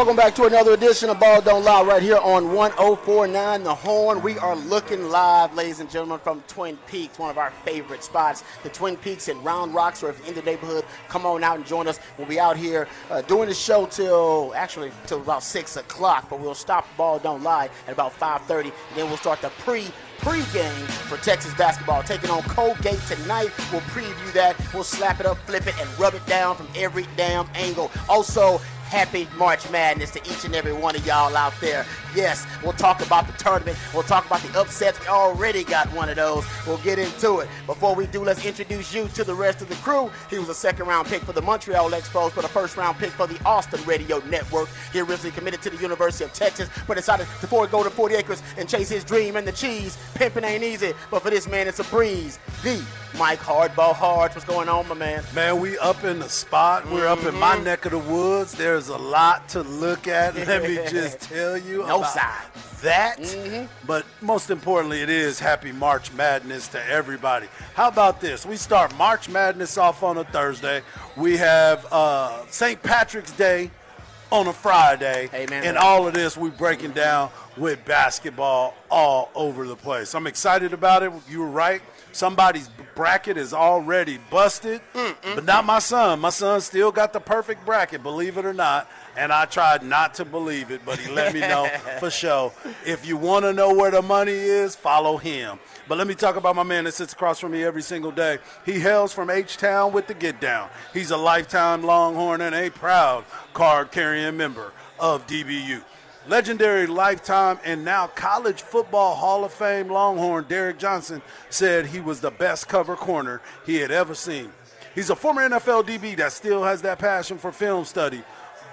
Welcome back to another edition of Ball Don't Lie right here on 1049 The Horn. We are looking live, ladies and gentlemen, from Twin Peaks, one of our favorite spots, the Twin Peaks in Round Rocks, or if you're in the neighborhood, come on out and join us. We'll be out here uh, doing the show till, actually, till about 6 o'clock, but we'll stop Ball Don't Lie at about 5.30, and then we'll start the pre pregame for Texas basketball. Taking on Colgate tonight. We'll preview that. We'll slap it up, flip it, and rub it down from every damn angle. Also, happy March Madness to each and every one of y'all out there. Yes, we'll talk about the tournament. We'll talk about the upsets. We already got one of those. We'll get into it. Before we do, let's introduce you to the rest of the crew. He was a second round pick for the Montreal Expos, but a first round pick for the Austin Radio Network. He originally committed to the University of Texas, but decided to go the 40 acres and chase his dream and the cheese. Pimping ain't easy, but for this man, it's a breeze. The Mike Hardball Hards. What's going on, my man? Man, we up in the spot. We're up in my Mm-hmm. neck of the woods. There's a lot to look at. Let me just tell you. No about side. That. Mm-hmm. But most importantly, it is happy March Madness to everybody. How about this? We start March Madness off on a Thursday. We have uh, St. Patrick's Day on a Friday. Amen. And all of this we breaking down with basketball all over the place. I'm excited about it. You were right. Somebody's bracket is already busted, but not my son. My son still got the perfect bracket, believe it or not. And I tried not to believe it, but he let me know for sure. If you want to know where the money is, follow him. But let me talk about my man that sits across from me every single day. He hails from H Town with the Get Down. He's a lifetime Longhorn and a proud card carrying member of DBU. Legendary lifetime and now college football Hall of Fame Longhorn Derrick Johnson said he was the best cover corner he had ever seen. He's a former NFL DB that still has that passion for film study,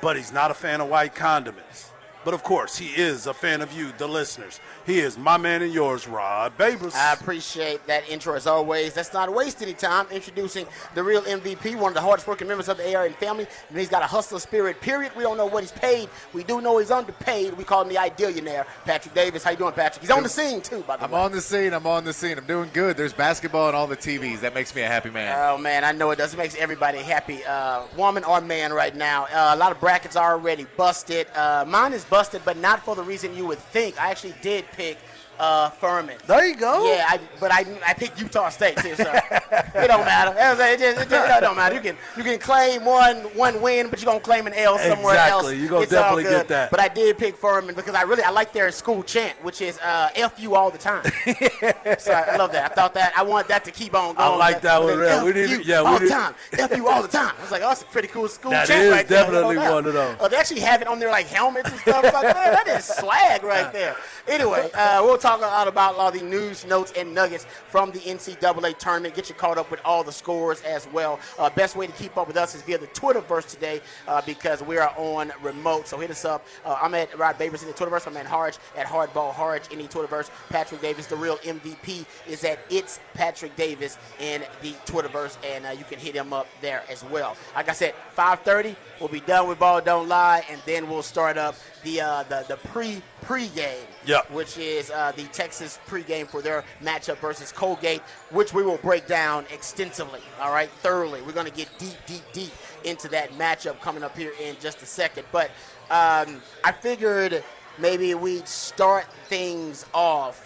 but he's not a fan of white condiments. But of course, he is a fan of you, the listeners. He is my man and yours, Rod Babers. I appreciate that intro as always. Let's not waste any time introducing the real MVP, one of the hardest working members of the ARN family. And he's got a hustler spirit, period. We don't know what he's paid. We do know he's underpaid. We call him the idealionaire. Patrick Davis, how you doing, Patrick? He's on the scene, too, by the way. I'm on the scene. I'm on the scene. I'm doing good. There's basketball on all the TVs. That makes me a happy man. Oh man, I know it does. It makes everybody happy, uh, woman or man, right now. Uh, a lot of brackets are already busted. Uh, mine is busted, but not for the reason you would think. I actually did pick uh, Furman. there you go. Yeah, I, but I, I picked Utah State too, so it don't matter. It, just, it, just, it don't matter. You can you can claim one one win, but you're gonna claim an L somewhere else. Exactly. You're gonna It's definitely get that. But I did pick Furman because I really I like their school chant, which is uh, "F you all the time." so I, I love that. I thought that I want that to keep on going. I like that one, yeah. F We need- you yeah, we all the time. F you all the time. I was like, oh, that's a pretty cool school That chant is right there. definitely one of those. Uh, they actually have it on their like helmets and stuff. Like, man, that is swag right there. Anyway, uh, we'll talk talk a lot about a lot of the news, notes, and nuggets from the NCAA tournament. Get you caught up with all the scores as well. Uh, best way to keep up with us is via the Twitterverse today uh, because we are on remote. So hit us up. Uh, I'm at Rod Babers in the Twitterverse. I'm at Harge at Hardball Harge in the Twitterverse. Patrick Davis, the real MVP, is at It's Patrick Davis in the Twitterverse, and uh, you can hit him up there as well. Like I said, 5:30, we'll be done with Ball Don't Lie, and then we'll start up the uh, the the pre pre-game, Yep. which is uh, the Texas pregame for their matchup versus Colgate, which we will break down extensively. All right, thoroughly. We're going to get deep, deep, deep into that matchup coming up here in just a second. But um, I figured maybe we'd start things off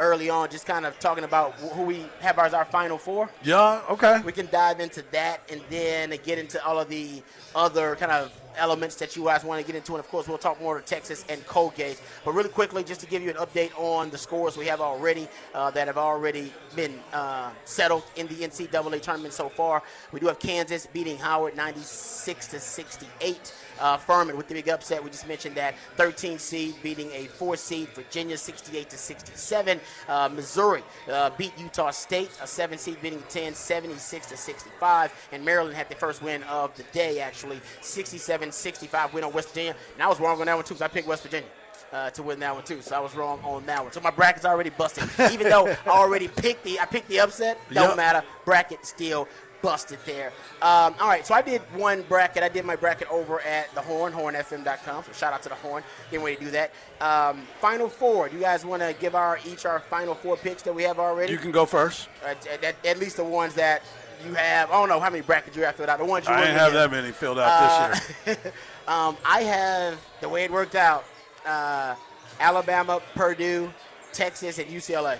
early on, just kind of talking about who we have as our final four. Yeah, okay. We can dive into that and then get into all of the other kind of elements that you guys want to get into. And of course, we'll talk more to Texas and Colgate. But really quickly, just to give you an update on the scores we have already uh, that have already been uh, settled in the NCAA tournament so far. We do have Kansas beating Howard 96 to 68. Uh, Furman with the big upset. We just mentioned that 13 seed beating a four seed. Virginia 68 to 67. Uh, Missouri uh, beat Utah State, a seven seed beating a 10, 76 to 65. And Maryland had the first win of the day, actually 67 65 win on West Virginia. And I was wrong on that one too, because I picked West Virginia. Uh, to win that one too, so I was wrong on that one. So my bracket's already busted, even though I already picked the I picked the upset. Don't Yep. matter, bracket still busted there. Um, all right, so I did one bracket. I did my bracket over at the Horn, hornfm.com. So shout out to the Horn. Getting ready to do that. Um, final four. Do you guys want to give our each our final four picks that we have already? You can go first. Uh, at- at least the ones that you have. I don't know how many brackets you have filled out. The ones you I didn't have that many filled out this year. Um, I have the way it worked out: uh, Alabama, Purdue, Texas, and UCLA.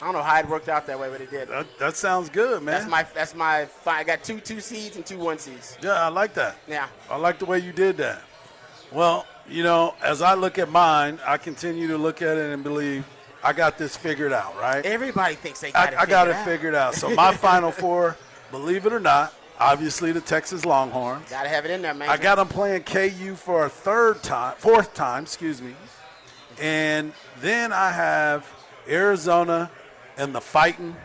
I don't know how it worked out that way, but it did. That, that sounds good, man. That's my that's my. I got two two seeds and two one seeds. yeah, I like that. Yeah. I like the way you did that. Well, you know, as I look at mine, I continue to look at it and believe I got this figured out, right? Everybody thinks they got I, it. I got it out. figured out. So my final four, believe it or not, obviously the Texas Longhorns. Gotta have it in there, man. I got them playing KU for a third time, fourth time, excuse me. And then I have Arizona and the fighting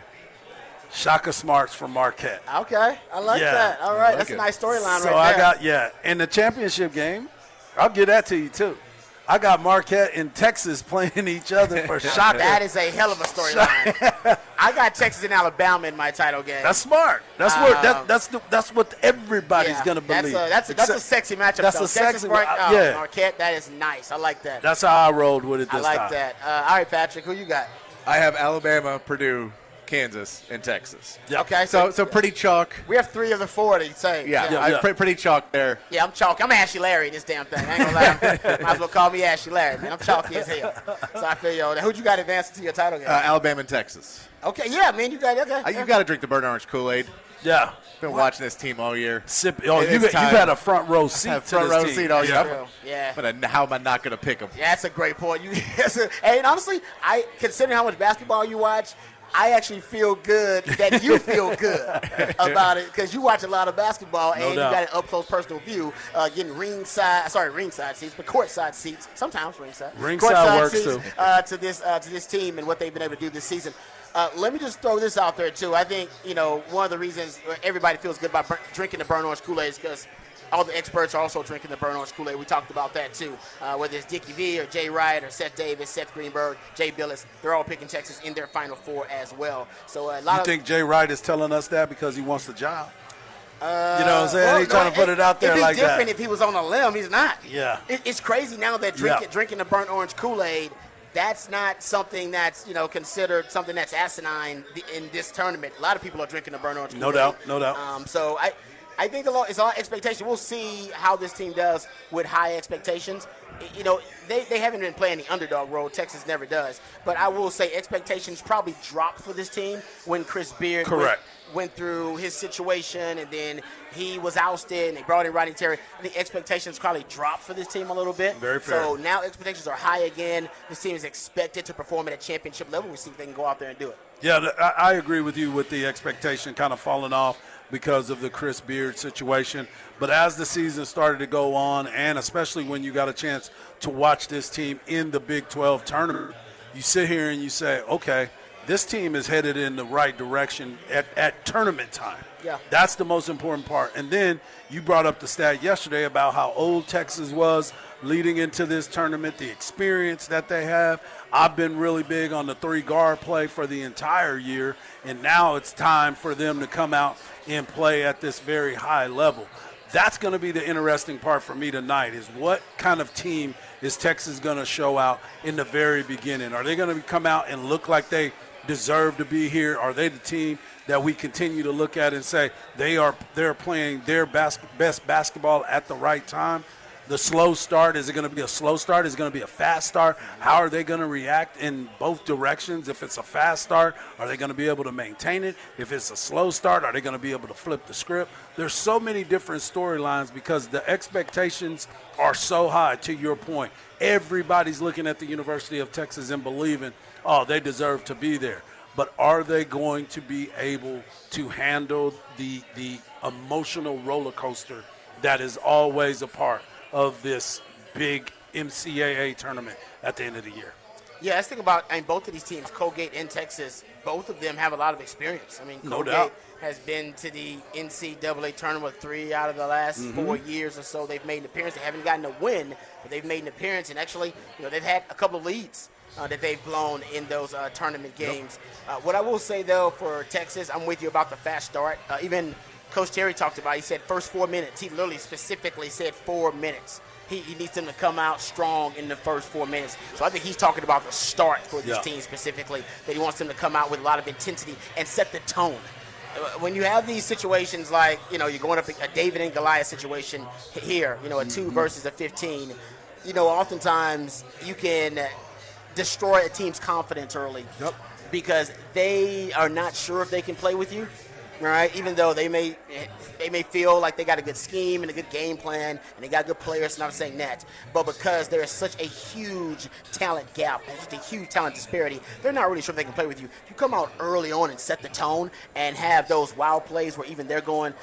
Shaka Smarts from Marquette. Okay, I like Yeah. that. All right, like that's it. a nice storyline So right I got yeah, and the championship game, I'll get that to you too. I got Marquette and Texas playing each other for Shaka. that is a hell of a storyline. I got Texas and Alabama in my title game. That's smart. That's what Um, that, that's the, that's what everybody's Yeah, gonna that's believe. A, that's a, that's a sexy matchup. That's though. a Texas sexy Mar- uh, oh, yeah. Marquette. That is nice. I like that. That's how I rolled with it this. I like time. that. Uh, all right, Patrick, who you got? I have Alabama, Purdue, Kansas, and Texas. Yeah. Okay, so, So so pretty chalk. we have three of the four that you say. Yeah, Yeah, I yeah. Pre- pretty chalk there. Yeah, I'm chalky. I'm Ashy Larry in this damn thing. I ain't gonna lie. Might as well call me Ashy Larry, man. I'm chalky as hell. So I feel you. Who'd you got advancing to your title game? Uh, Alabama and Texas. okay, yeah, man, you got okay. Uh, you got to drink the burnt orange Kool Aid. Yeah. Been watching this team all year. Sip. Oh, you is you've time. had a front row seat Have to front this row team. seat all year. Yeah. True. Yeah. But uh, how am I not going to pick them? Yeah, that's a great point. You, yes, and honestly, I considering how much basketball you watch, I actually feel good that you feel good about it because you watch a lot of basketball and doubt. you got an up close personal view, uh, getting ringside, sorry, ringside seats, but courtside seats. Sometimes ringside. Ringside Courtside works, seats, too. Uh, to this uh, to this team and what they've been able to do this season. Uh, let me just throw this out there too. I think you know one of the reasons everybody feels good about drinking the burn orange Kool-Aid is because all the experts are also drinking the burn orange Kool-Aid. We talked about that too. Uh, whether it's Dickie V or Jay Wright or Seth Davis, Seth Greenberg, Jay Bilas, they're all picking Texas in their Final Four as well. So uh, a lot You think Jay Wright is telling us that because he wants the job? you know what I'm Well, saying? He's no, trying to put it out there like that. it'd be different if he was on a limb. He's not. Yeah. It, it's crazy now that drinking Yeah. drinking the burnt orange Kool Aid. That's not something that's you know considered something that's asinine in this tournament. A lot of people are drinking the burnt orange. No doubt, no doubt. Um, so I, I think a lot, it's a lot of expectation. We'll see how this team does with high expectations. You know, they, they haven't been playing the underdog role. Texas never does. But I will say expectations probably dropped for this team when Chris Beard went- Correct. went through his situation and then he was ousted and they brought in Rodney Terry. I think expectations probably dropped for this team a little bit. Very fair. So now expectations are high again. This team is expected to perform at a championship level. We see if they can go out there and do it. Yeah, I, I agree with you with the expectation kind of falling off because of the Chris Beard situation. But as the season started to go on, and especially when you got a chance to watch this team in the Big 12 tournament, you sit here and you say, okay, this team is headed in the right direction at, at tournament time. Yeah. That's the most important part. And then you brought up the stat yesterday about how old Texas was leading into this tournament, the experience that they have. I've been really big on the three guard play for the entire year, and now it's time for them to come out and play at this very high level. That's going to be the interesting part for me tonight is what kind of team is Texas going to show out in the very beginning? Are they going to come out and look like they deserve to be here? Are they the team that we continue to look at and say they are they're playing their bas- best basketball at the right time? The slow start is it going to be a slow start? Is it going to be a fast start? How are they going to react in both directions? If it's a fast start, are they going to be able to maintain it? If it's a slow start, are they going to be able to flip the script? There's so many different storylines because the expectations are so high. To your point, everybody's looking at the University of Texas and believing, oh, they deserve to be there but are they going to be able to handle the the emotional roller coaster that is always a part of this big NCAA tournament at the end of the year? Yeah, let's think about I mean, both of these teams, Colgate and Texas, both of them have a lot of experience. I mean, No Colgate doubt. has been to the NCAA tournament three out of the last Mm-hmm. four years or so. They've made an appearance. They haven't gotten a win, but they've made an appearance, and actually, you know, they've had a couple of leads. Uh, that they've blown in those uh, tournament games. Uh, what I will say though for Texas, I'm with you about the fast start. Uh, even Coach Terry talked about. He said first four minutes. He literally specifically said four minutes. He, he needs them to come out strong in the first four minutes. So I think he's talking about the start for this Yeah. team specifically. That he wants them to come out with a lot of intensity and set the tone. Uh, When you have these situations like you know you're going up a David and Goliath situation here, you know a 2 versus a 15. You know, oftentimes you can destroy a team's confidence early Yep. because they are not sure if they can play with you. Right, even though they may they may feel like they got a good scheme and a good game plan and they got good players, and I'm saying that, but because there is such a huge talent gap just a huge talent disparity, they're not really sure if they can play with you. You come out early on and set the tone and have those wild plays where even they're going,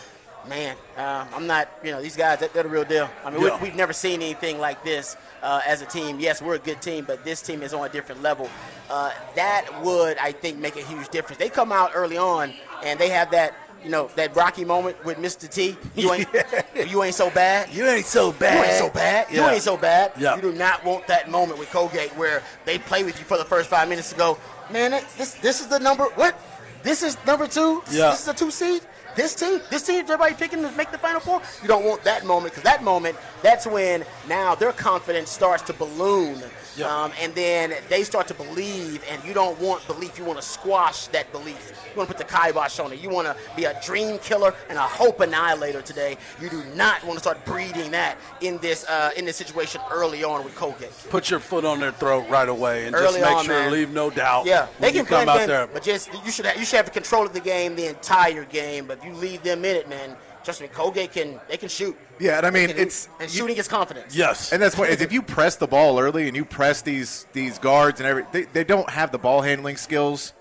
man, uh, I'm not, you know, these guys, they're, they're the real deal. I mean, Yeah. we, we've never seen anything like this uh, as a team. Yes, we're a good team, but this team is on a different level. Uh, that would, I think, make a huge difference. They come out early on and they have that, you know, that Rocky moment with Mr. T. You ain't, you ain't so bad. You ain't so bad. You ain't so bad. You ain't so bad. Yeah. You do not want that moment with Colgate where they play with you for the first five minutes to go, man, this this is the number what? This is number two. Yeah. This is a two seed. This team, this team, everybody picking to make the final four. You don't want that moment because that moment, that's when now their confidence starts to balloon, Yeah. um, and then they start to believe. And you don't want belief; you want to squash that belief. You want to put the kibosh on it. You want to be a dream killer and a hope annihilator today. You do not want to start breeding that in this uh, in this situation early on with Colgate. Put your foot on their throat right away and Early just make on, sure, man. leave no doubt. Yeah, they can come out game, there. but just you should have, you should have control of the game the entire game. But if you leave them in it, man, trust me, Colgate can they can shoot. Yeah, and I mean, can- it's- and you- shooting is confidence. yes. And that's what is if you press the ball early and you press these these guards and every they, they don't have the ball handling skills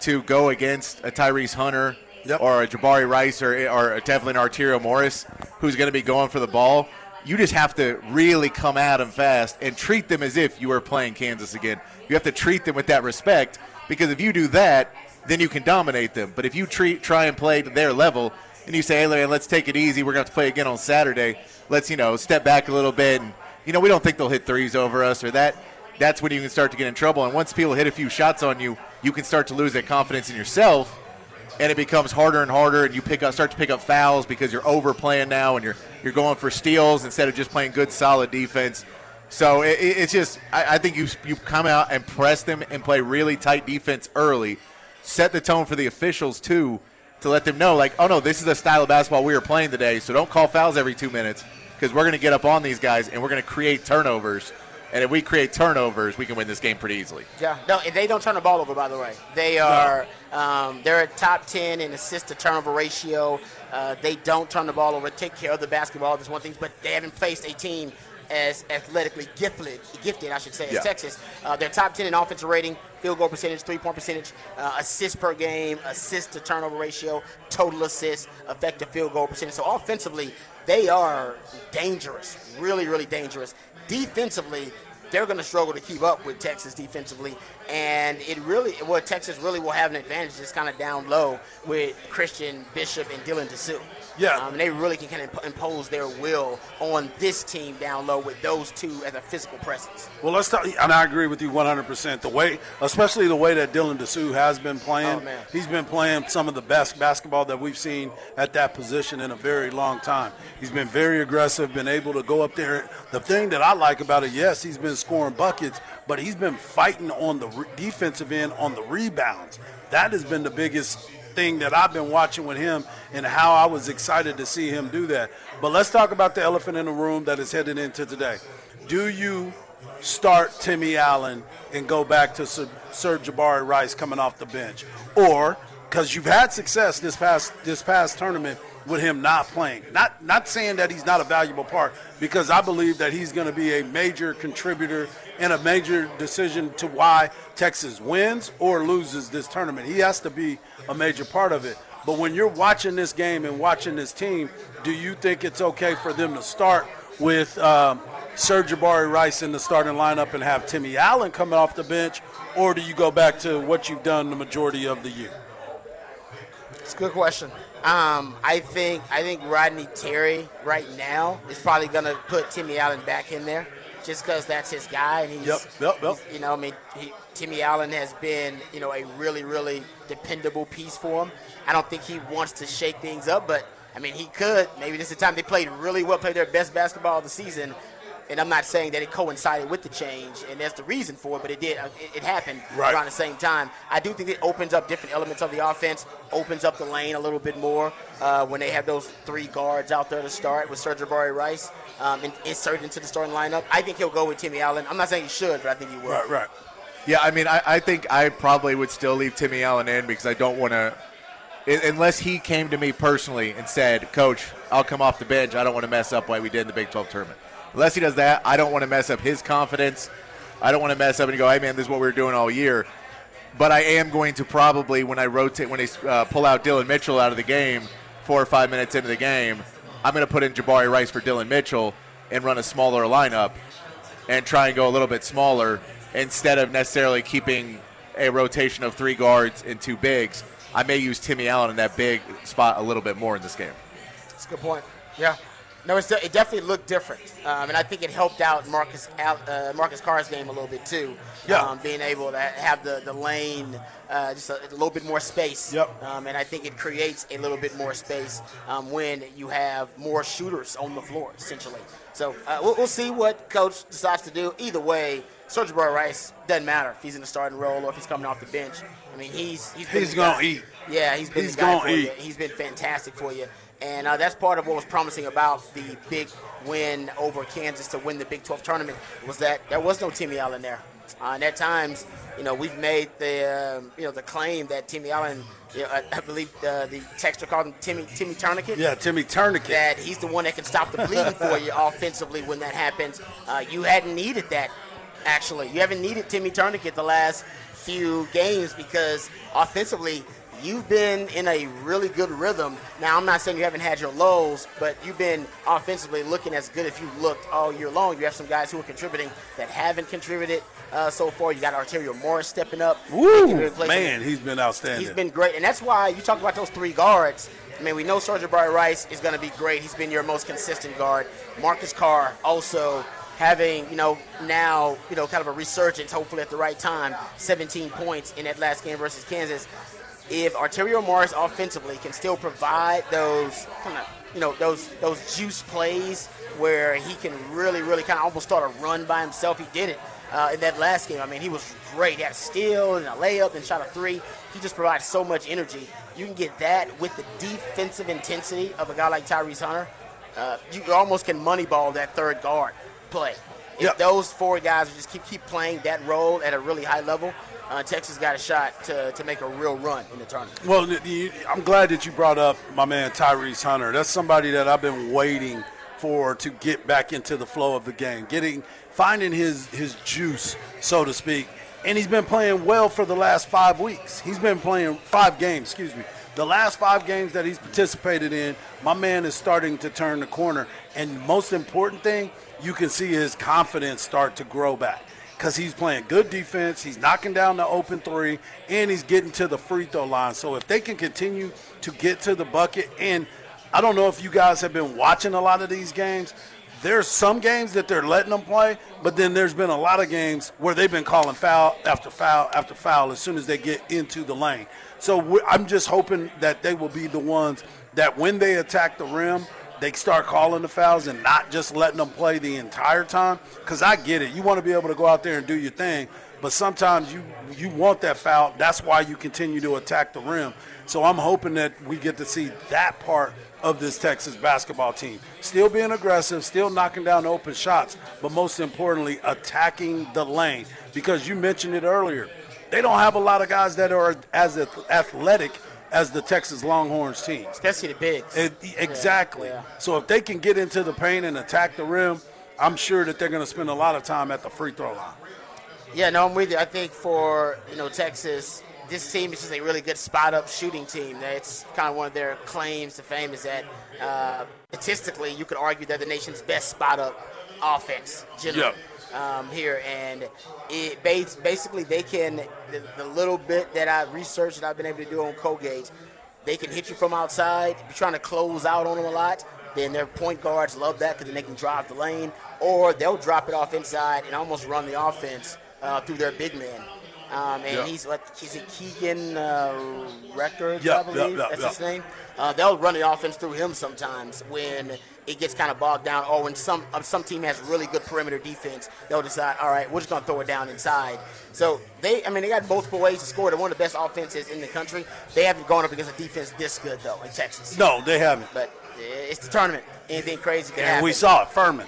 to go against a Tyrese Hunter Yep. or a Jabari Rice or or a Devlin Arterio Morris who's going to be going for the ball. You just have to really come at them fast and treat them as if you were playing Kansas again. You have to treat them with that respect because if you do that, then you can dominate them. But if you treat try and play to their level and you say, "Hey, let's take it easy. We're going to have to play again on Saturday. Let's you know step back a little bit and you know we don't think they'll hit threes over us or that." That's when you can start to get in trouble. And once people hit a few shots on you, you can start to lose that confidence in yourself and it becomes harder and harder, and you pick up, start to pick up fouls because you're overplaying now, and you're you're going for steals instead of just playing good, solid defense. So it- it's just, I, I think you you come out and press them and play really tight defense early, set the tone for the officials too, to let them know like, oh no, this is the style of basketball we are playing today. So don't call fouls every two minutes because we're going to get up on these guys and we're going to create turnovers. And if we create turnovers, we can win this game pretty easily. Yeah, no, and they don't turn the ball over. By the way, they are um, they're a top ten in assist to turnover ratio. Uh, they don't turn the ball over, take care of the basketball. That's one thing, but they haven't faced a team as athletically gifted, gifted I should say, as Yeah. Texas. Uh, they're top ten in offensive rating, field goal percentage, three point percentage, uh, assists per game, assist to turnover ratio, total assists, effective field goal percentage. So offensively, they are dangerous, really, really dangerous. Defensively, they're going to struggle to keep up with Texas defensively. And it really, well, Texas really will have an advantage just kind of down low with Christian Bishop and Dylan Disu. Yeah. Um, they really can kind of impose their will on this team down low with those two as a physical presence. Well, let's talk, and I agree with you 100%. The way, especially the way that Dylan Disu has been playing, Oh, he's been playing some of the best basketball that we've seen at that position in a very long time. He's been very aggressive, been able to go up there. The thing that I like about it, yes, he's been scoring buckets, but he's been fighting on the re- defensive end on the rebounds. That has been the biggest thing that I've been watching with him and how I was excited to see him do that. But let's talk about the elephant in the room that is headed into today. Do you start Timmy Allen and go back to Sir, Sir'Jabari Rice coming off the bench, or because you've had success this past this past tournament with him not playing. Not not saying that he's not a valuable part, because I believe that he's going to be a major contributor and a major decision to why Texas wins or loses this tournament. He has to be a major part of it. But when you're watching this game and watching this team, do you think it's okay for them to start with um, Sir'Jabari Rice in the starting lineup and have Timmy Allen coming off the bench, or do you go back to what you've done the majority of the year? It's a good question. Um, I think I think Rodney Terry right now is probably going to put Timmy Allen back in there, just because that's his guy. And he's, Yep, yep, yep. he's- you know, I mean, he, Timmy Allen has been, you know, a really, really dependable piece for him. I don't think he wants to shake things up, but I mean, he could. Maybe this is the time they played really well, played their best basketball of the season. And I'm not saying that it coincided with the change, and that's the reason for it, but it did. uh, It, it happened Right. around the same time. I do think it opens up different elements of the offense, opens up the lane a little bit more uh, when they have those three guards out there to start with Sir'Jabari Rice um, and inserted into the starting lineup. I think he'll go with Timmy Allen. I'm not saying he should, but I think he will. Right, right. Yeah, I mean, I, I think I probably would still leave Timmy Allen in because I don't want to, unless he came to me personally and said, Coach, I'll come off the bench. I don't want to mess up like we did in the Big 12 tournament. Unless he does that, I don't want to mess up his confidence. I don't want to mess up and go, hey, man, this is what we were doing all year. But I am going to probably, when I rotate, when they uh, pull out Dylan Mitchell out of the game, four or five minutes into the game, I'm going to put in Jabari Rice for Dylan Mitchell and run a smaller lineup and try and go a little bit smaller instead of necessarily keeping a rotation of three guards and two bigs. I may use Timmy Allen in that big spot a little bit more in this game. That's a good point. Yeah. No, it's de- it definitely looked different, um, and I think it helped out Marcus Al- uh, Marcus Carr's game a little bit too. Yeah. Um, being able to have the the lane uh, just a, a little bit more space. Yep. Um, and I think it creates a little bit more space um, when you have more shooters on the floor, essentially. So uh, we'll, we'll see what coach decides to do. Either way, Sir'Jabari Rice doesn't matter if he's in the starting role or if he's coming off the bench. I mean, he's he's, He's gonna guy. eat. Yeah, he's been He's gonna for you. eat. He's been fantastic for you. And uh, that's part of what was promising about the big win over Kansas to win the Big 12 tournament was that there was no Timmy Allen there. Uh, and at times, you know, we've made the um, you know the claim that Timmy Allen, you know, I, I believe uh, the texter called him Timmy Timmy Tourniquet Yeah, Timmy Tourniquet. that he's the one that can stop the bleeding for you offensively when that happens. Uh, you hadn't needed that, actually. You haven't needed Timmy Tourniquet the last few games because offensively, you've been in a really good rhythm. Now, I'm not saying you haven't had your lows, but you've been offensively looking as good as you've looked all year long. You have some guys who are contributing that haven't contributed uh, so far. You got Arterio Morris stepping up. Woo, Making a replacement. man, he's been outstanding. He's been great, and that's why you talk about those three guards. I mean, we know Sir'Jabari Rice is going to be great. He's been your most consistent guard. Marcus Carr also having, you know, now, you know, kind of a resurgence, hopefully at the right time. 17 points in that last game versus Kansas. If Arterio Morris offensively can still provide those kind of, you know, those those juice plays where he can really, really kind of almost start a run by himself. He did it uh, in that last game. I mean, he was great. He had a steal and a layup and shot a three. He just provides so much energy. You can get that with the defensive intensity of a guy like Tyrese Hunter. Uh, you almost can moneyball that third guard play. If Yep. those four guys just keep keep playing that role at a really high level, uh, Texas got a shot to, to make a real run in the tournament. Well, I'm glad that you brought up my man Tyrese Hunter. That's somebody that I've been waiting for to get back into the flow of the game, getting finding his his juice, so to speak. And he's been playing well for the last five weeks. He's been playing five games, excuse me. the last five games that he's participated in, my man is starting to turn the corner. And most important thing, you can see his confidence start to grow back because he's playing good defense. He's knocking down the open three, and he's getting to the free throw line. So if they can continue to get to the bucket, and I don't know if you guys have been watching a lot of these games. There's some games that they're letting them play, but then there's been a lot of games where they've been calling foul after foul after foul as soon as they get into the lane. So I'm just hoping that they will be the ones that when they attack the rim, they start calling the fouls and not just letting them play the entire time. Because I get it. You want to be able to go out there and do your thing, but sometimes you you want that foul. That's why you continue to attack the rim. So I'm hoping that we get to see that part of this Texas basketball team. Still being aggressive, still knocking down open shots, but most importantly, attacking the lane. Because you mentioned it earlier, they don't have a lot of guys that are as athletic as the Texas Longhorns team. Especially the bigs. It, exactly. Yeah, yeah. So if they can get into the paint and attack the rim, I'm sure that they're going to spend a lot of time at the free throw line. Yeah, no, I'm with you. I think for you know Texas, this team is just a really good spot up shooting team. That's kind of one of their claims to fame is that uh, statistically, you could argue they're the nation's best spot up offense generally. Yep um, here, and it basically they can the, the, little bit that I've researched that I've been able to do on Colgate, they can hit you from outside. If you're trying to close out on them a lot, then their point guards love that because then they can drive the lane, or they'll drop it off inside and almost run the offense uh, through their big man. Um, and yep. he's what is it Keegan uh, Records, I believe that's his name. Uh, they'll run the offense through him sometimes when it gets kind of bogged down, or when some uh, some team has really good perimeter defense, they'll decide, all right, we're just going to throw it down inside. So they, I mean, they got multiple ways to score. They're one of the best offenses in the country. They haven't gone up against a defense this good though in Texas. No, they haven't. But it's the tournament. Anything crazy can and happen. we saw it, Furman.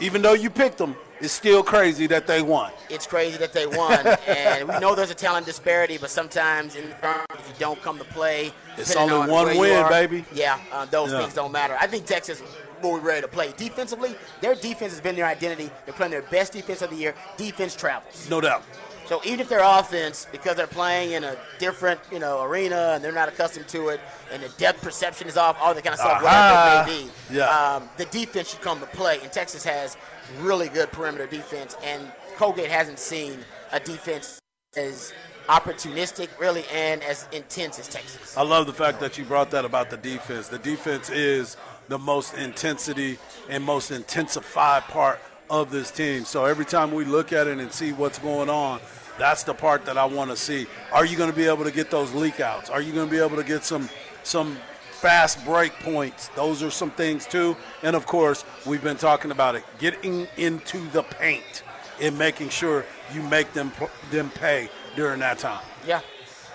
Even though you picked them, it's still crazy that they won. It's crazy that they won, and we know there's a talent disparity, but sometimes in the firm, if you don't come to play, it's only on one win, are, baby. Yeah, uh, those yeah. things don't matter. I think Texas be ready to play. Defensively, their defense has been their identity. They're playing their best defense of the year. Defense travels. No doubt. So even if their offense, because they're playing in a different, you know, arena and they're not accustomed to it, and the depth perception is off, all that kind of stuff, uh-huh. whatever it may be, yeah. Um, the defense should come to play. And Texas has really good perimeter defense, and Colgate hasn't seen a defense as opportunistic, really, and as intense as Texas. I love the fact that you brought that about the defense. The defense is the most intensity and most intensified part of this team. So every time we look at it and see what's going on, that's the part that I want to see. Are you going to be able to get those leak outs? Are you going to be able to get some some fast break points? Those are some things too. And of course, we've been talking about it, getting into the paint and making sure you make them them pay during that time. Yeah,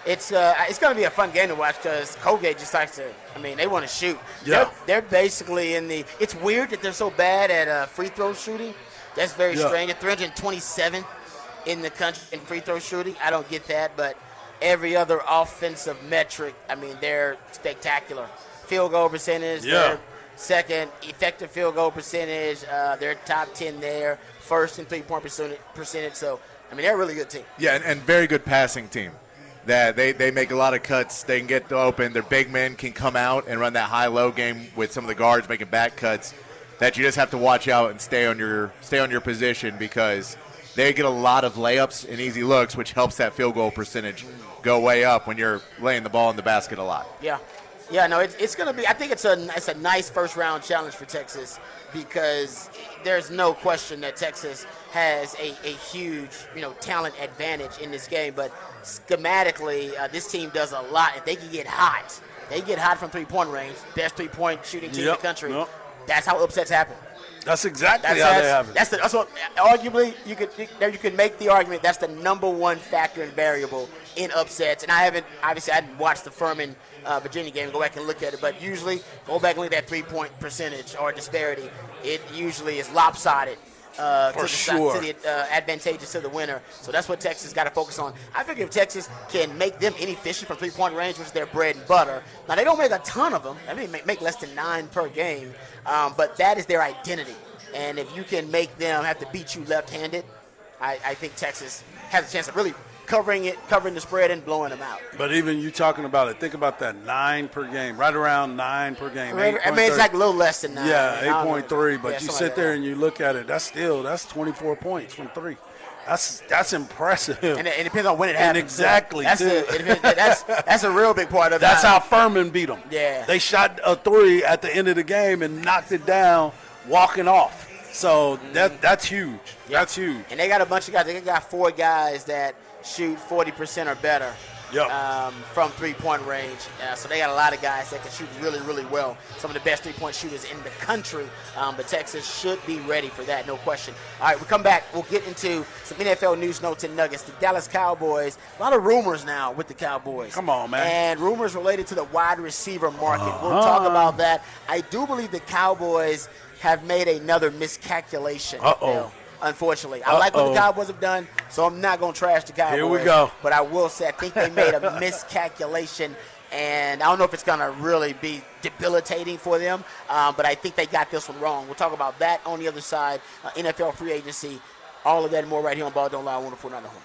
it's uh, it's going to be a fun game to watch because Colgate just likes to. I mean, they want to shoot. Yeah. They're, they're, basically in the. It's weird that they're so bad at uh, free throw shooting. That's very yeah. strange. They're 327th in the country in free throw shooting. I don't get that, but every other offensive metric, I mean, they're spectacular. Field goal percentage, yeah. second effective field goal percentage. Uh, they're top 10 there. First in three point percentage. So, I mean, they're a really good team. Yeah, and, and very good passing team that they, they make a lot of cuts. They can get open. Their big men can come out and run that high low game with some of the guards making back cuts. That you just have to watch out and stay on your stay on your position because they get a lot of layups and easy looks, which helps that field goal percentage go way up when you're laying the ball in the basket a lot. Yeah, yeah, no, it's, it's going to be. I think it's a it's a nice first round challenge for Texas because there's no question that Texas has a, a huge you know talent advantage in this game. But schematically, uh, this team does a lot. If they can get hot, they get hot from three point range. Best three point shooting team yep, in the country. Yep. That's how upsets happen. That's exactly that's, how that's, they happen. That's the that's what arguably you could you, you could make the argument that's the number one factor and variable in upsets. And I haven't obviously I didn't watch the Furman uh, Virginia game. Go back and look at it. But usually, go back and look at that three point percentage or disparity. It usually is lopsided. Uh, For to the, sure. to the uh, advantageous to the winner. So that's what Texas got to focus on. I figure if Texas can make them inefficient from three-point range, which is their bread and butter. Now they don't make a ton of them. I mean, make, make less than nine per game, um, but that is their identity. And if you can make them have to beat you left-handed, I, I think Texas has a chance of really covering it, covering the spread, and blowing them out. But even you talking about it, think about that nine per game, right around nine per game. I mean, I mean, it's like a little less than nine. yeah, eight point three. But Yeah, you sit like there and you look at it, that's still that's twenty four points from three. That's that's impressive. And it, it depends on when it happens. too. exactly, That's, depends- that's that's a real big part of it. That's how Furman beat them. Yeah. They shot a three at the end of the game and knocked it down, walking off. So that that's huge. That's huge. And they got a bunch of guys. They got four guys that shoot 40% or better Yep. um, from three-point range. Uh, so they got a lot of guys that can shoot really, really well. Some of the best three-point shooters in the country. Um, but Texas should be ready for that, no question. All right, we come back. We'll get into some NFL news notes and nuggets. The Dallas Cowboys. A lot of rumors now with the Cowboys. Come on, man. And rumors related to the wide receiver market. We'll Uh-huh. talk about that. I do believe the Cowboys have made another miscalculation. Uh-oh. Bill unfortunately. I like what Uh-oh. the Cowboys have done, so I'm not going to trash the Cowboys. Here we go. But I will say I think they made a miscalculation, and I don't know if it's going to really be debilitating for them, um, but I think they got this one wrong. We'll talk about that on the other side, uh, NFL free agency, all of that and more right here on Ball Don't Lie, 104.9 The Horn.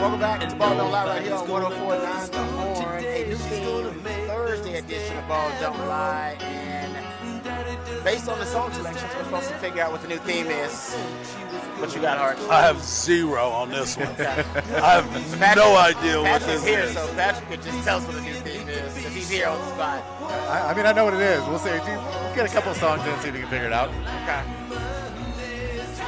Welcome back to Ball Don't Lie right here on 104.9 The Horn, a new theme Thursday edition of Ball Don't Lie, and based on the song selections, we're supposed to figure out what the new theme is. What you got, Hart? I have zero on this one. I have Patrick- no idea what Patrick's this here, is. so Patrick could just tell us what the new theme is because he's here on the spot. I, I mean, I know what it is. We'll see. We'll get a couple songs in and see if we can figure it out. Okay.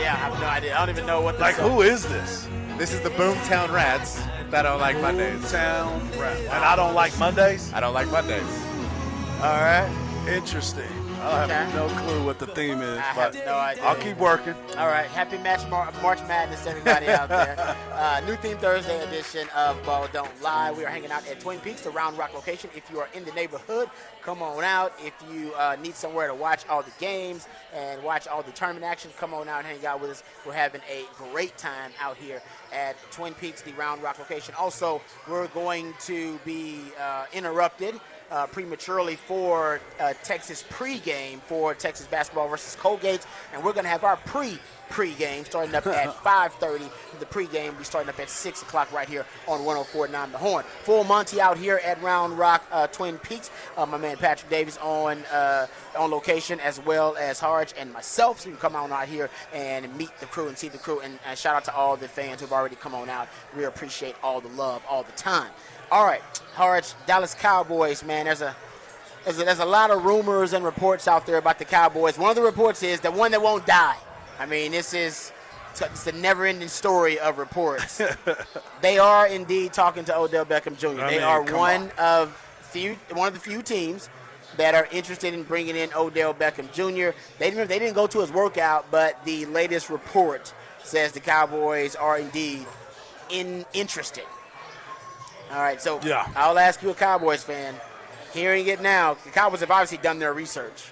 Yeah, I have no idea. I don't even know what the Like, song- who is this? This is the Boomtown Rats that don't like Mondays. Town Rap. And I don't like Mondays? I don't like Mondays. All right. Interesting. I have Okay. no clue what the theme is, I but have no idea. I'll keep working. All right, happy match Mar- March Madness, everybody out there. Uh, new theme Thursday edition of Ball Don't Lie. We are hanging out at Twin Peaks, the Round Rock location. If you are in the neighborhood, come on out. If you uh, need somewhere to watch all the games and watch all the tournament action, come on out and hang out with us. We're having a great time out here at Twin Peaks, the Round Rock location. Also, we're going to be uh, interrupted uh, prematurely for uh, Texas pregame for Texas basketball versus Colgate, and we're going to have our pre pregame starting up at 5:30. The pregame will be starting up at 6 o'clock right here on 104.9 The Horn. Full Monty out here at Round Rock uh, Twin Peaks. Uh, my man Patrick Davis on uh, on location as well as Harge and myself. So you can come on out here and meet the crew and see the crew. And, and shout out to all the fans who've already come on out. We appreciate all the love all the time. All right, Harge, Dallas Cowboys, man. There's a there's a, there's a lot of rumors and reports out there about the Cowboys. One of the reports is the one that won't die. I mean, this is it's the never-ending story of reports. they are indeed talking to Odell Beckham Jr. I they mean, are one on. of few one of the few teams that are interested in bringing in Odell Beckham Jr. They didn't they didn't go to his workout, but the latest report says the Cowboys are indeed in interested. All right, so Yeah. I'll ask you, a Cowboys fan, hearing it now, the Cowboys have obviously done their research.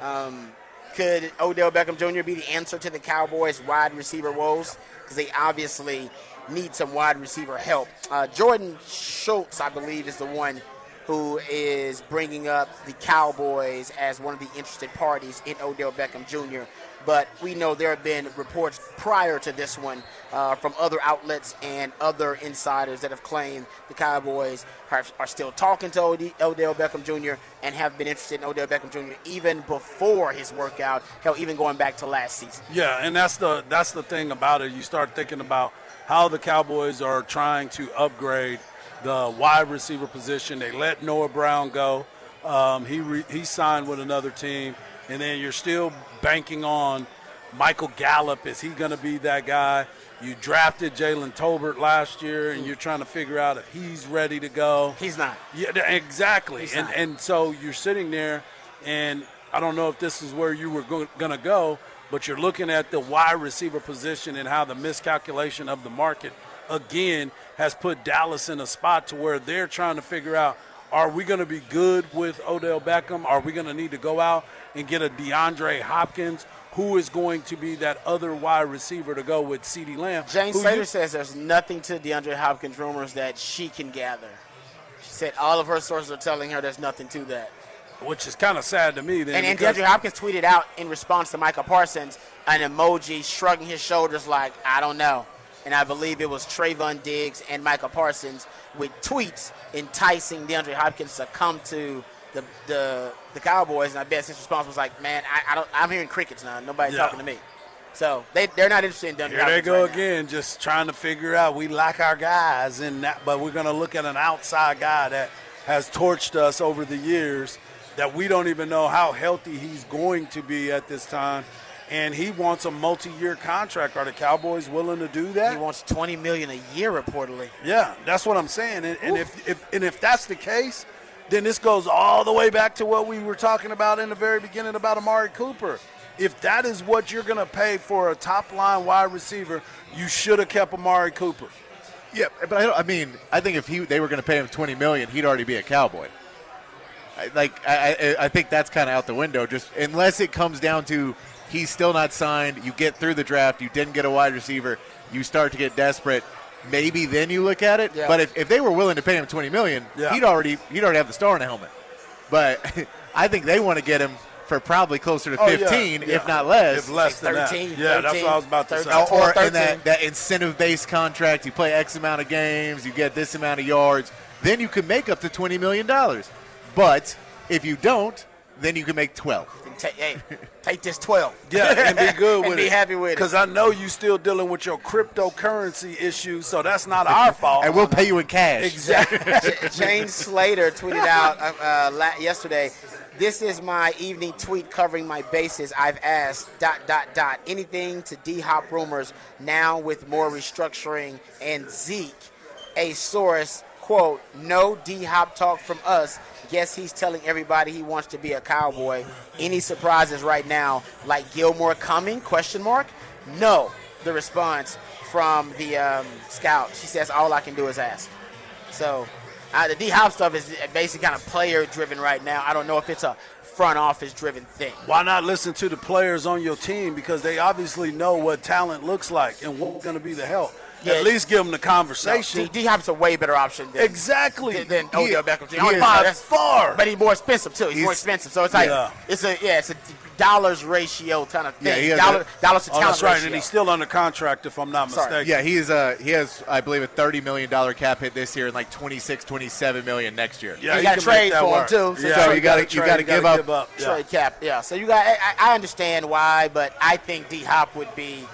Um, could Odell Beckham Jr. be the answer to the Cowboys' wide receiver woes? Because they obviously need some wide receiver help. Uh, Jordan Schultz, I believe, is the one who is bringing up the Cowboys as one of the interested parties in Odell Beckham Jr. But we know there have been reports prior to this one uh, from other outlets and other insiders that have claimed the Cowboys are, are still talking to OD, Odell Beckham Jr. and have been interested in Odell Beckham Jr. even before his workout, hell, even going back to last season. Yeah, and that's the that's the thing about it. You start thinking about how the Cowboys are trying to upgrade the wide receiver position. They let Noah Brown go. Um, he re, he signed with another team, and then you're still banking on Michael Gallup. Is he going to be that guy? You drafted Jalen Tolbert last year, and you're trying to figure out if he's ready to go. He's not. Yeah, exactly. He's And not. and so you're sitting there, and I don't know if this is where you were going to go, but you're looking at the wide receiver position and how the miscalculation of the market again has put Dallas in a spot to where they're trying to figure out are we going to be good with Odell Beckham? Are we going to need to go out and get a DeAndre Hopkins? Who is going to be that other wide receiver to go with CeeDee Lamb? Jane Slater you- says there's nothing to DeAndre Hopkins rumors that she can gather. She said all of her sources are telling her there's nothing to that. which is kind of sad to me. Then And, and DeAndre Hopkins tweeted out in response to Micah Parsons an emoji shrugging his shoulders like, I don't know. And I believe it was Trevon Diggs and Micah Parsons with tweets enticing DeAndre Hopkins to come to the the, the Cowboys. And I bet his response was like, man, I, I don't, I'm hearing crickets now. Nobody's Yeah. talking to me. So they, they're not interested in DeAndre Here they go right now. again, just trying to figure out. We like our guys, in that, but we're going to look at an outside guy that has torched us over the years. That we don't even know how healthy he's going to be at this time, and he wants a multi-year contract. Are the Cowboys willing to do that? He wants 20 million a year reportedly. Yeah, that's what I'm saying. And, and if, if and if that's the case, then this goes all the way back to what we were talking about in the very beginning about Amari Cooper. If that is what you're going to pay for a top line wide receiver, you should have kept Amari Cooper. Yeah, but I, don't, I mean, I think if he they were going to pay him twenty million, he'd already be a Cowboy. I, like I, I, I think that's kind of out the window. Just unless it comes down to he's still not signed, you get through the draft, you didn't get a wide receiver, you start to get desperate. Maybe then you look at it. Yeah. But if, if they were willing to pay him twenty million, Yeah. he'd already he'd already have the star in the helmet. But I think they want to get him for probably closer to Oh, yeah, fifteen, yeah. if not less. If less than 13, that. Yeah, that's what I was about to 13. say. Oh, or in that, that incentive based contract, you play X amount of games, you get this amount of yards, then you can make up to $20 million. But if you don't, then you can make 12. And hey, take this 12. Yeah, and be good And with be it. happy with it. Because I know you're still dealing with your cryptocurrency issues, so that's not our fault. And we'll pay you in cash. Exactly. Jane Slater tweeted out uh, uh, yesterday. This is my evening tweet covering my bases. I've asked dot dot dot anything to D Hop rumors now with more restructuring and Zeke. A source quote No D Hop talk from us. Guess he's telling everybody he wants to be a cowboy. Any surprises right now, like Gilmore coming? Question mark. No. The response from the um, scout. She says all I can do is ask. So uh, the D Hop stuff is basically kind of player driven right now. I don't know if it's a front office driven thing. Why not listen to the players on your team because they obviously know what talent looks like and what's going to be the help. Yeah. At least give them the conversation. D Hop's a way better option than exactly. than, than He- Odell Beckham. he Only is by- by that's- far. but he's more expensive too. He's, more expensive, so it's like Yeah. it's a yeah, it's a dollars ratio kind of thing. Yeah, he Dollar, a- dollars to oh, talent that's right. ratio. And he's still under contract, if I'm not Sorry. mistaken. Yeah, he is. Uh, he has, I believe, a thirty million dollar cap hit this year, and like 26, 27 million next year. Yeah, You he gotta trade make that for him, too, so- Yeah, So you gotta- you gotta give up- Yeah. trade cap. Yeah, so you got. I, I understand why, but I think D Hop would be.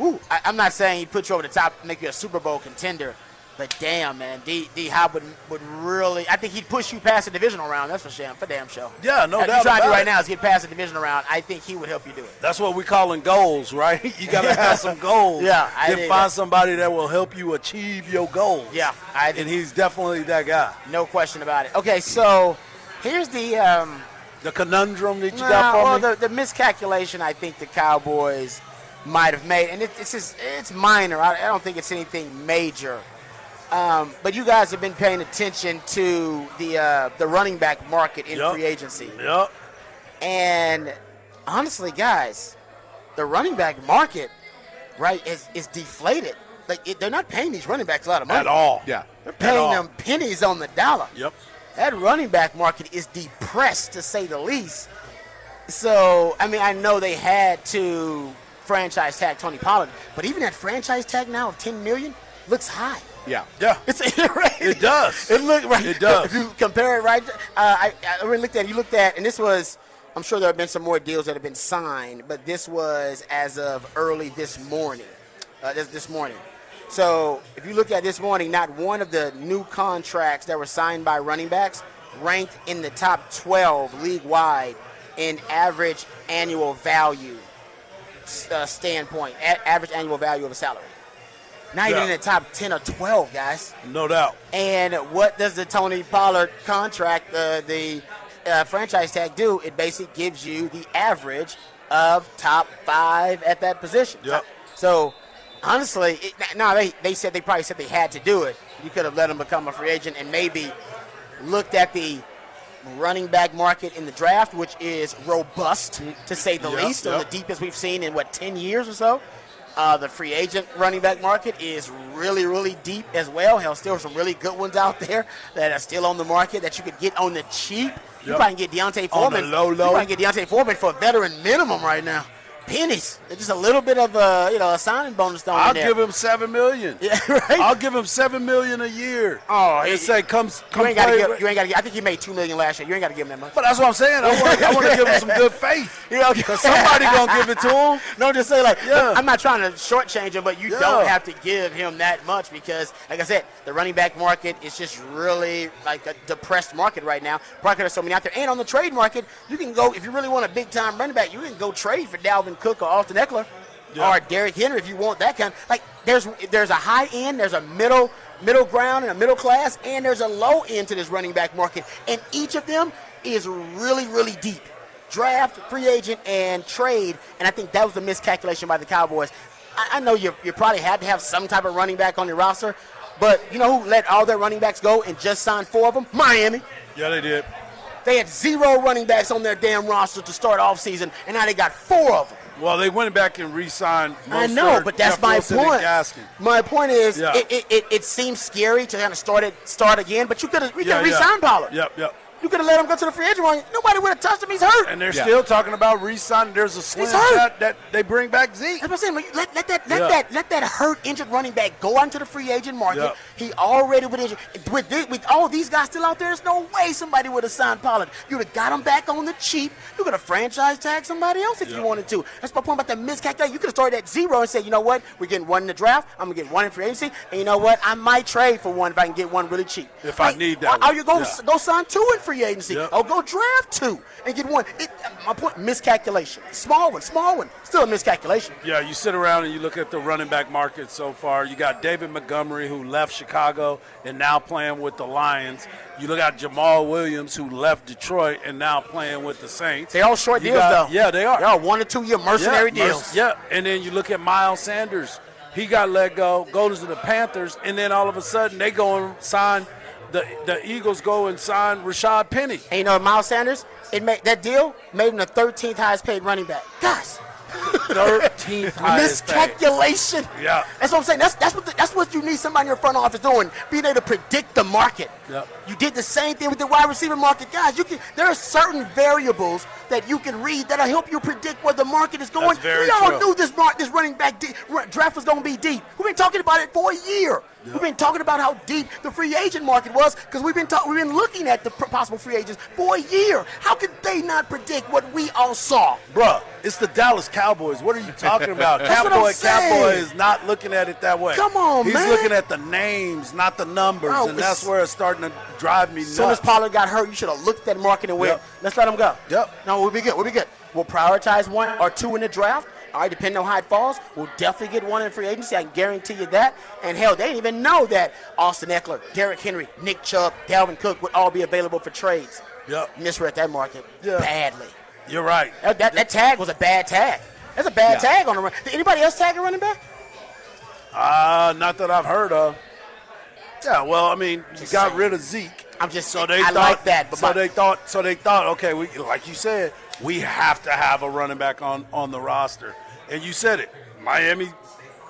Ooh, I, I'm not saying he'd put you over the top, make you a Super Bowl contender, but damn, man, D D Hop would would really. I think he'd push you past the divisional round. That's for damn for damn sure. Yeah, no What doubt you're trying to do right it. now is get past the divisional round. I think he would help you do it. That's what we calling goals, right? You got to have some goals. Yeah, I Then find that. somebody that will help you achieve your goals. Yeah, I and think he's definitely that guy. no question about it. Okay, so here's the. Um, The conundrum that you Nah, got for well, me. the, the miscalculation I think the Cowboys might have made, and it, it's just it's minor. I, I don't think it's anything major. Um, but you guys have been paying attention to the uh, the running back market in Yup. free agency, Yep. and honestly, guys, the running back market, right, is is deflated. Like it, they're not paying these running backs a lot of money At all. Yeah. They're paying them pennies on the dollar. Yep. That running back market is depressed to say the least. So, I mean, I know they had to franchise tag Tony Pollard, but even that franchise tag now of 10 million looks high. Yeah. Yeah. It's right. It does. It look right. It does. If you compare it right, uh, I, I really looked at. You looked at, and this was. I'm sure there have been some more deals that have been signed, but this was as of early this morning. Uh, this this morning. So if you look at this morning, not one of the new contracts that were signed by running backs ranked in the top 12 league wide in average annual value uh, standpoint, a- average annual value of a salary. Not even Yeah. in the top 10 or 12, guys. No doubt. And what does the Tony Pollard contract, uh, the uh, franchise tag, do? It basically gives you the average of top five at that position. Yep. So, honestly, it, now they, they said they probably said they had to do it. You could have let him become a free agent and maybe looked at the running back market in the draft, which is robust to say the Yep, least, or yep. the deepest we've seen in what 10 years or so. Uh, the free agent running back market is really, really deep as well. Hell, still some really good ones out there that are still on the market that you could get on the cheap. You probably can get D'Onta Foreman. On the Foreman. low, You probably can get D'Onta Foreman for a veteran minimum right now. Pennies. Just a little bit of a you know a signing bonus thrown I'll give him seven million. Yeah, right. I'll give him seven million a year. Oh, and he- say come, you come ain't got to give. You ain't got to. I think he made two million last year. You ain't got to give him that much. but that's what I'm saying. I want, I want to give him some good faith. You know, Because somebody gonna give it to him. No, just say like, Yeah. I'm not trying to shortchange him, but you Yeah. don't have to give him that much because, like I said, the running back market is just really like a depressed market right now. Probably there's so many out there, and on the trade market, you can go if you really want a big time running back, you can go trade for Dalvin Cook or Austin Ekeler Yeah. or Derrick Henry if you want that kind. Like there's there's a high end, there's a middle middle ground and a middle class, and there's a low end to this running back market, and each of them is really really deep draft, free agent, and trade. And I think that was the miscalculation by the Cowboys. I, I know you, you probably had to have some type of running back on your roster, but you know who let all their running backs go and just signed four of them? Miami. Yeah, they did. They had zero running backs on their damn roster to start off season, and now they got four of them. Well, they went back and re-signed. I know, but that's Jeff my Wilson, point. My point is, Yeah. it, it, it, it seems scary to kind of start it, start again, but you could have, you could Yeah, have yeah. re-signed Pollard. Yep, yep. You could have let him go to the free agent market. Nobody would have touched him. He's hurt. And they're Yeah. still talking about re-signing. There's a slim shot that they bring back Zeke. That's what I'm saying. Let, let that let Yeah. that let that hurt injured running back go onto the free agent market. Yeah. He already was injured. With this, with all these guys still out there, there's no way somebody would have signed Pollard. You would have got him back on the cheap. You could have franchise tag somebody else if Yeah. you wanted to. That's my point about the miscalculation. You could have started at zero and said, you know what, we're getting one in the draft. I'm gonna get one in free agency, and you know what, I might trade for one if I can get one really cheap. If I need that Or, or you go Yeah. go sign two in free agency. Yep. Or go draft two and get one. It, my point, miscalculation. Small one, small one. Still a miscalculation. Yeah, you sit around and you look at the running back market so far. You got David Montgomery, who left Chicago and now playing with the Lions. You look at Jamaal Williams, who left Detroit and now playing with the Saints. They all short You deals got- though. Yeah, they are. They're all one or two year mercenary yeah, deals. Yeah, and then you look at Miles Sanders. He got let go, goes to the Panthers, and then all of a sudden they go and sign. The, the Eagles go and sign Rashad Penny. And you know Miles Sanders, it made that deal made him the 13th highest paid running back. Guys, 13th highest paid. miscalculation. Yeah. That's what I'm saying. That's that's what the, that's what you need somebody in your front office doing, being able to predict the market. Yep. You did the same thing with the wide receiver market, guys. You can there are certain variables that you can read that'll help you predict where the market is going. We all true. knew this mar- this running back draft was going to be deep. We've been talking about it for a year. We've been talking about how deep the free agent market was because we've been ta- we've been looking at the possible free agents for a year. How could they not predict what we all saw? Bruh, it's the Dallas Cowboys. What are you talking about? Cowboy Cowboy is not looking at it that way. Come on, man. He's man. looking at the names, not the numbers, Bro, and that's where it's starting to drive me As soon as. Pollard got hurt, you should have looked at that market and went, Yep. let's let him go. Yep. No, we'll be good. We'll be good. We'll prioritize one or two in the draft. All right, depending on how it falls, we'll definitely get one in free agency. I can guarantee you that. And hell, they didn't even know that Austin Ekeler, Derrick Henry, Nick Chubb, Dalvin Cook would all be available for trades. Yep. Misread that market Yeah. badly. You're right. That, that, that tag was a bad tag. That's a bad Yeah. tag on the run. Did anybody else tag a running back? Uh, not that I've heard of. Yeah, well, I mean, you got saying. rid of Zeke. I'm just So they I thought, like that, but so my- they thought. So they thought. Okay, we like you said, we have to have a running back on on the roster. And you said it. Miami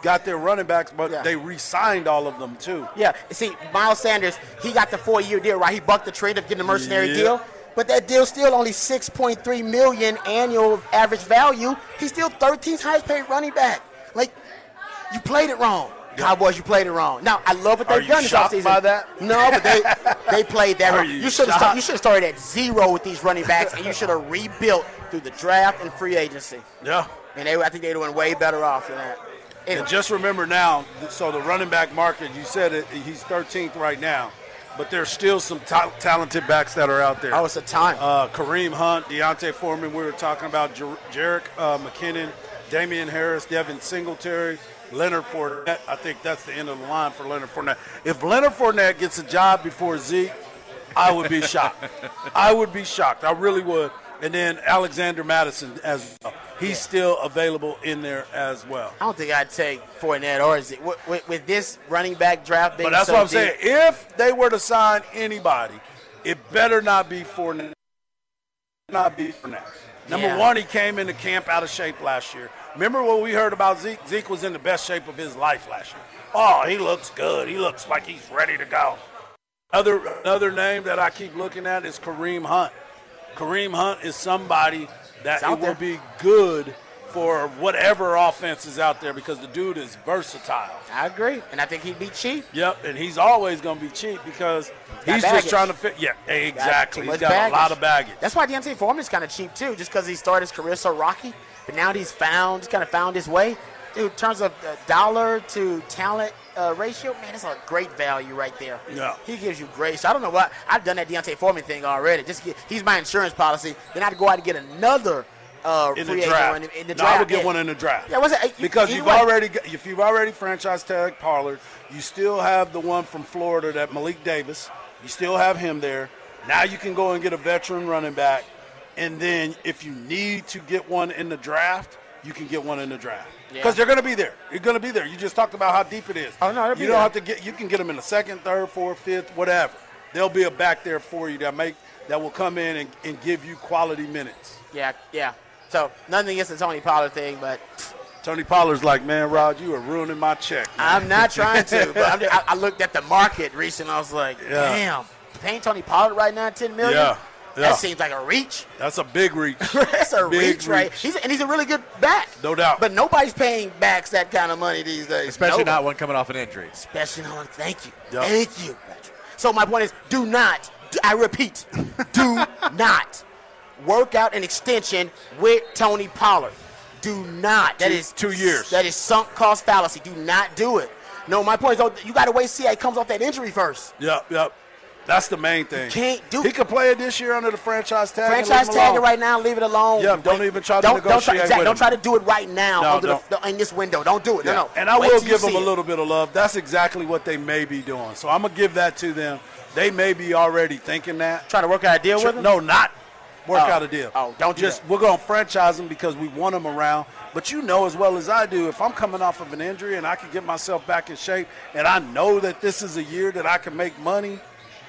got their running backs, but Yeah. they re-signed all of them too. Yeah, see, Miles Sanders, he got the four-year deal, right? He bucked the trade of getting a mercenary Yeah. deal, but that deal still only 6.3 million annual average value. He's still 13th highest paid running back. Like, you played it wrong. Cowboys, you played it wrong. Now, I love what they've done this offseason. by that? No, but they they played that wrong. you You should have you should have started at zero with these running backs, and you should have rebuilt through the draft and free agency. Yeah. And they, I think they'd have been way better off than that. Anyway. And just remember now, so the running back market, you said it, he's 13th right now, but there's still some ta- talented backs that are out there. Oh, it's a time. Uh, Kareem Hunt, D'Onta Foreman, we were talking about Jer- Jerick uh, McKinnon, Damien Harris, Devin Singletary, Leonard Fournette. I think that's the end of the line for Leonard Fournette. If Leonard Fournette gets a job before Zeke, I would be shocked. I would be shocked. I really would. And then Alexander Mattison as well. He's still available in there as well. I don't think I'd take Fournette, or it with, with, with this running back draft being But that's so what I'm deep, saying. If they were to sign anybody, it better not be Fournette. Not be Fournette. Number Yeah. one, he came into camp out of shape last year. Remember what we heard about Zeke? Zeke was in the best shape of his life last year. Oh, he looks good. He looks like he's ready to go. Other another name that I keep looking at is Kareem Hunt. Kareem Hunt is somebody that it will be good for whatever offense is out there because the dude is versatile. I agree, and I think he'd be cheap. Yep, and he's always going to be cheap because got he's baggage. just trying to fit. Yeah, exactly. Too He's got a lot of baggage. That's why D'Onta Foreman's kind of cheap too, just because he started his career so rocky. But now he's found, he's kind of found his way. Dude, in terms of uh, dollar to talent uh, ratio, man, it's a great value right there. Yeah. He gives you. So I don't know what I've done that D'Onta Foreman thing already. Just get, he's my insurance policy. Then I'd go out and get another uh, in free the agent draft. in, in the no, draft. I would get yeah. one in the draft. Yeah, what's it? You- Because you've already, got- if you've already franchise tag Pollard, you still have the one from Florida, that Malik Davis. You still have him there. Now you can go and get a veteran running back, and then if you need to get one in the draft, you can get one in the draft Yeah. because they're going to be there. You're going to be there. You just talked about how deep it is. Oh, no, you don't there. have to get. You can get them in the second, third, fourth, fifth, whatever. There'll be a back there for you that make that will come in and, and give you quality minutes. Yeah, yeah. So nothing against the Tony Pollard thing, but Tony Pollard's like, man, Rod, you are ruining my check. man." I'm not trying to. But I'm, I, I looked at the market recently. I was like, Yeah. damn, paying Tony Pollard right now ten million. Yeah, yeah. That seems like a reach. That's a big reach. That's a Big reach, right? reach. He's and he's a really good back. No doubt. But nobody's paying backs that kind of money these days. Especially Nobody. not one coming off an injury. Especially not. one. Thank you. Yup. Thank you. Patrick. So my point is, do not. I repeat, do not work out an extension with Tony Pollard. Do not. That Two- is two years. That is sunk cost fallacy. Do not do it. No, my point is, though, you got to wait see how he comes off that injury first. Yep, yep. That's the main thing. can't do- He could play it this year under the franchise tag. Franchise tag it right now. Leave it alone. Yeah, don't Wait. even try to don't, don't try, negotiate exactly, with don't try to do it right now No, under the, in this window. Don't do it. Yeah. No, no. And I Wait will give them a it. little bit of love. That's exactly what they may be doing. So I'm gonna give that to them. They may be already thinking that. Trying to work out a deal with him. No, not work Oh. out a deal. Oh, don't do just that. we're gonna franchise them because we want them around. But you know as well as I do, if I'm coming off of an injury and I can get myself back in shape, and I know that this is a year that I can make money,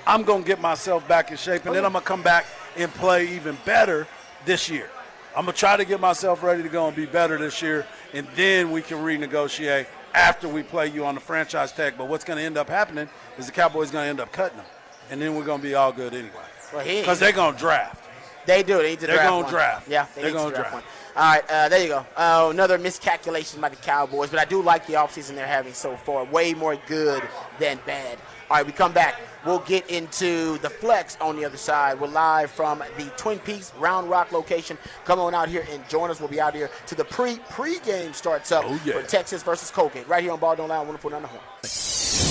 I'm gonna get myself back in shape, and then I'm gonna come back and play even better this year. I'm gonna try to get myself ready to go and be better this year, and then we can renegotiate after we play you on the franchise tag. But what's gonna end up happening is the Cowboys gonna end up cutting them, and then we're gonna be all good anyway. Well, Because they're gonna draft. They do. They need to They're draft gonna draft. Yeah, they They're gonna draft, draft. All right, uh, there you go. Uh, another miscalculation by the Cowboys, but I do like the offseason they're having so far. Way more good than bad. All right, we come back. We'll get into the flex on the other side. We're live from the Twin Peaks Round Rock location. Come on out here and join us. We'll be out here to the pre pre-game starts up Oh, yeah. for Texas versus Colgate right here on Ball Don't Lie. Wonderful on the horn.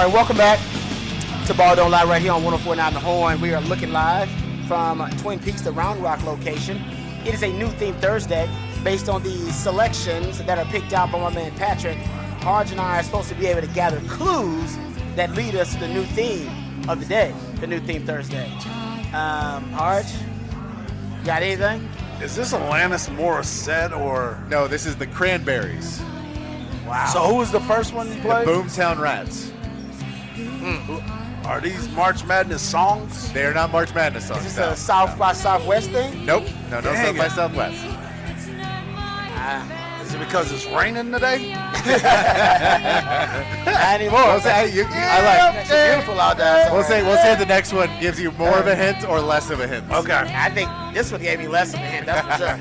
All right, welcome back to Ball Don't Lie right here on 1049 The Horn. We are looking live from Twin Peaks, the Round Rock location. It is a new theme Thursday based on the selections that are picked out by my man Patrick. Harge and I are supposed to be able to gather clues that lead us to the new theme of the day, the new theme Thursday. Um, Harge, got anything? Is this Alanis Morissette or? No, this is the Cranberries, Wow. So who was the first one you the? Boomtown Rats. Mm. Are these March Madness songs? They are not March Madness songs. is this no. a South by Southwest thing? Nope. No, no Dang South by it. Southwest. Is it because it's raining today? Anymore. We'll say, hey, you- I like. It's beautiful out there. We'll say we'll say the next one gives you more of a hint or less of a hint. Okay. I think this one gave me less of a hint, that's for sure.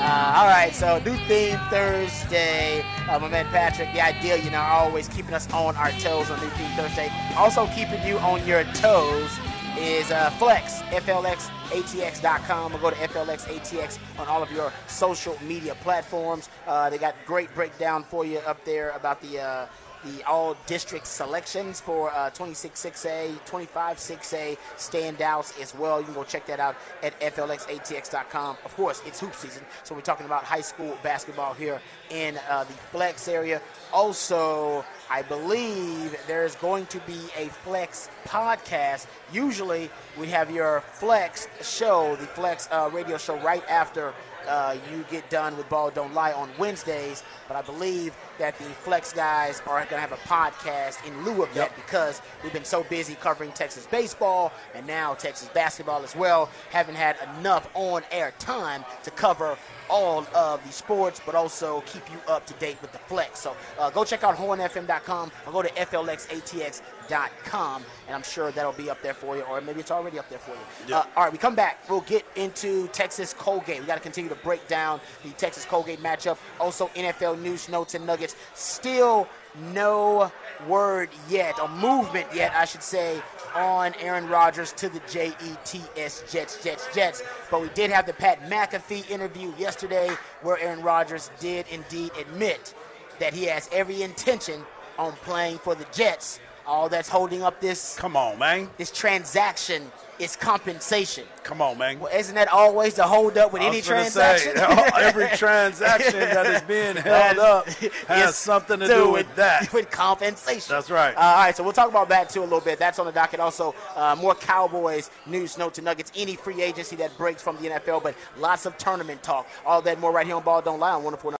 uh, all right, so new theme Thursday. Uh, my man Patrick, the idea, you know, always keeping us on our toes on new theme Thursday. Also keeping you on your toes is uh, Flex, FLXATX.com. Or go to FLXATX on all of your social media platforms. Uh, they got great breakdown for you up there about the. The all district selections for uh, 26 6A, 25 6A standouts as well. You can go check that out at FLXATX.com. Of course, it's hoop season, so we're talking about high school basketball here in uh, the Flex area. Also, I believe there's going to be a Flex podcast. Usually, we have your Flex show, the Flex uh, radio show, right after uh, you get done with Ball Don't Lie on Wednesdays. But I believe that the Flex guys are going to have a podcast in lieu of that because we've been so busy covering Texas baseball and now Texas basketball as well. Haven't had enough on air time to cover all of the sports, but also keep you up to date with the Flex. So uh, go check out hornfm.com or go to flxatx.com, and I'm sure that'll be up there for you, or maybe it's already up there for you. Uh, all right, we come back. We'll get into Texas Colgate. We got to continue to break down the Texas Colgate matchup. Also, NFL news, notes, and nuggets. Still no word yet, or movement yet, I should say, on Aaron Rodgers to the Jets, Jets, Jets, Jets. But we did have the Pat McAfee interview yesterday where Aaron Rodgers did indeed admit that he has every intention on playing for the Jets. All that's holding up this Come on, man. this transaction is compensation. Come on, man. Well, isn't that always the hold up with any transaction? Say, every transaction that is being held up has something to do with that. With compensation. That's right. Uh, all right, so we'll talk about that too a little bit. That's on the docket. Also, uh, more Cowboys news, notes, and nuggets. Any free agency that breaks from the NFL, but lots of tournament talk. All that more right here on Ball Don't Lie on 104.